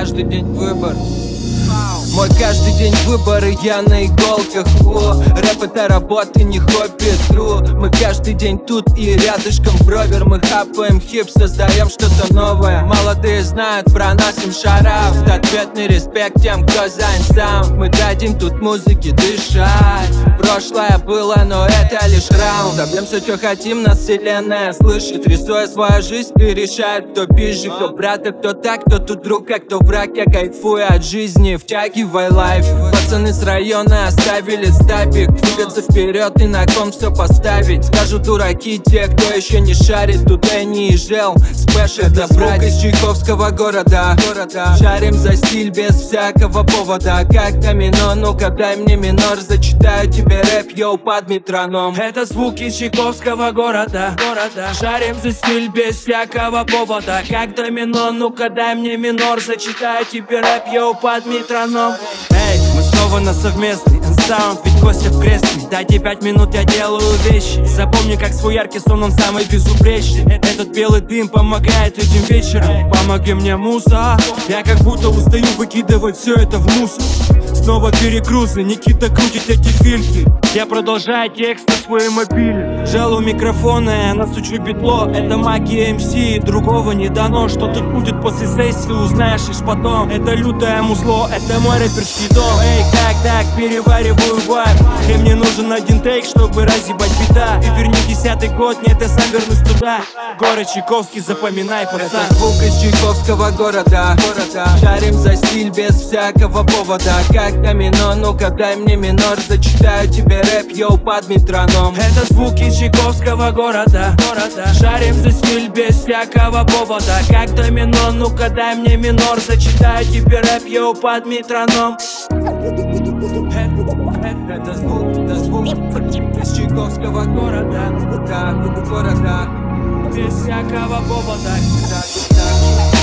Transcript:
каждый день выбор мой каждый день выборы, я на иголках. О, рэп это работа, не хобби, тру. Мы каждый день тут и рядышком бровер. Мы хапаем хип, создаем что-то новое. Молодые знают про нас, им шарав Ответный респект тем, кто занят сам. Мы дадим тут музыке дышать. Прошлое было, но это лишь раунд. Добьемся, что хотим, нас вселенная слышит. Рисуя свою жизнь, ты решает, кто пизже Кто брат, а кто так, кто тут друг, а кто враг. Я кайфую от жизни, Втягивай лайф Пацаны с района оставили стабик Двигаться вперед и на ком все поставить. Скажут дураки те, кто еще не шарит. Туда не езжал, спэш это брать из Чайковского города. Шарим за стиль без всякого повода. Как домино, ну-ка дай мне минор. Зачитаю тебе рэп, йоу, под метроном. Это звуки Чайковского города. Шарим за стиль без всякого повода. Как домино, ну-ка дай мне минор. Зачитаю тебе рэп, йоу, под метроном. Эй, снова на совместный саунд, ведь Костя в кресле Дайте пять минут, я делаю вещи. Запомни, как свой яркий сон, он самый безупречный. Этот белый дым помогает этим вечером. Помоги мне, муза. Я как будто устаю выкидывать все это в мусор. Снова перегрузы, Никита крутит эти фильки Я продолжаю текст на своей мобиле Жалу микрофона, я настучу битло Это магия МС, другого не дано. Что тут будет после сессии, узнаешь лишь потом. Это лютое музло, это мой рэперский дом. Эй, как так, перевариваю вайп И мне нужен один take, чтобы разъебать бита. И верни десятый год, нет, я сам вернусь туда. Город Чайковский, запоминай, пацан. Это звуки Чайковского города, города. Шарим за стиль без всякого повода. Как домино, ну-ка дай мне минор. Зачитаю тебе рэп, yo, под метроном. Это звуки Чайковского города, города Шарим за стиль без всякого повода. Как домино, ну-ка дай мне минор. Зачитаю тебе рэп, yo, под метроном. Это звук, это звук из Чайковского города, да, города. Без всякого повода. Да, да.